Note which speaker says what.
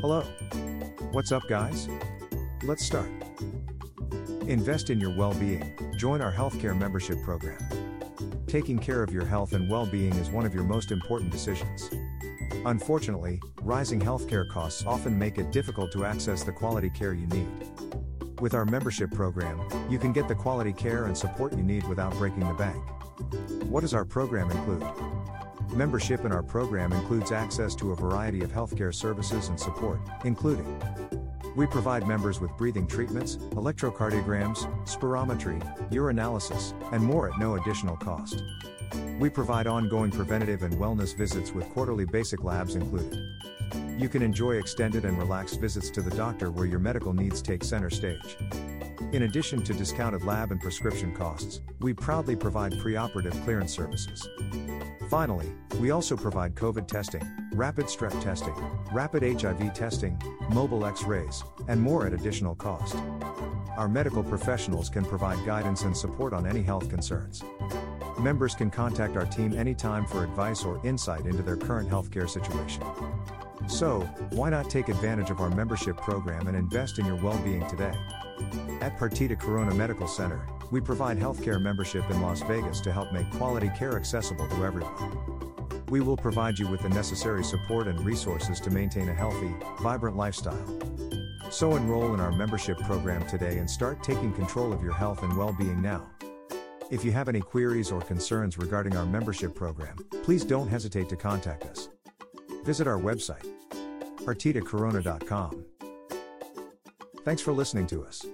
Speaker 1: Hello. What's up, guys? Let's start. Invest in your well being, join our healthcare membership program. Taking care of your health and well being is one of your most important decisions. Unfortunately, rising healthcare costs often make it difficult to access the quality care you need. With our membership program, you can get the quality care and support you need without breaking the bank. What does our program include? Membership in our program includes access to a variety of healthcare services and support, including we provide members with breathing treatments, electrocardiograms, spirometry, urinalysis, and more at no additional cost. We provide ongoing preventative and wellness visits with quarterly basic labs included. You can enjoy extended and relaxed visits to the doctor where your medical needs take center stage. In addition to discounted lab and prescription costs, we proudly provide preoperative clearance services. Finally, we also provide COVID testing, rapid strep testing, rapid HIV testing, mobile x rays, and more at additional cost. Our medical professionals can provide guidance and support on any health concerns. Members can contact our team anytime for advice or insight into their current healthcare situation. So, why not take advantage of our membership program and invest in your well being today? At Partida Corona Medical Center, we provide healthcare membership in Las Vegas to help make quality care accessible to everyone. We will provide you with the necessary support and resources to maintain a healthy, vibrant lifestyle. So enroll in our membership program today and start taking control of your health and well being now. If you have any queries or concerns regarding our membership program, please don't hesitate to contact us. Visit our website, partidacorona.com. Thanks for listening to us.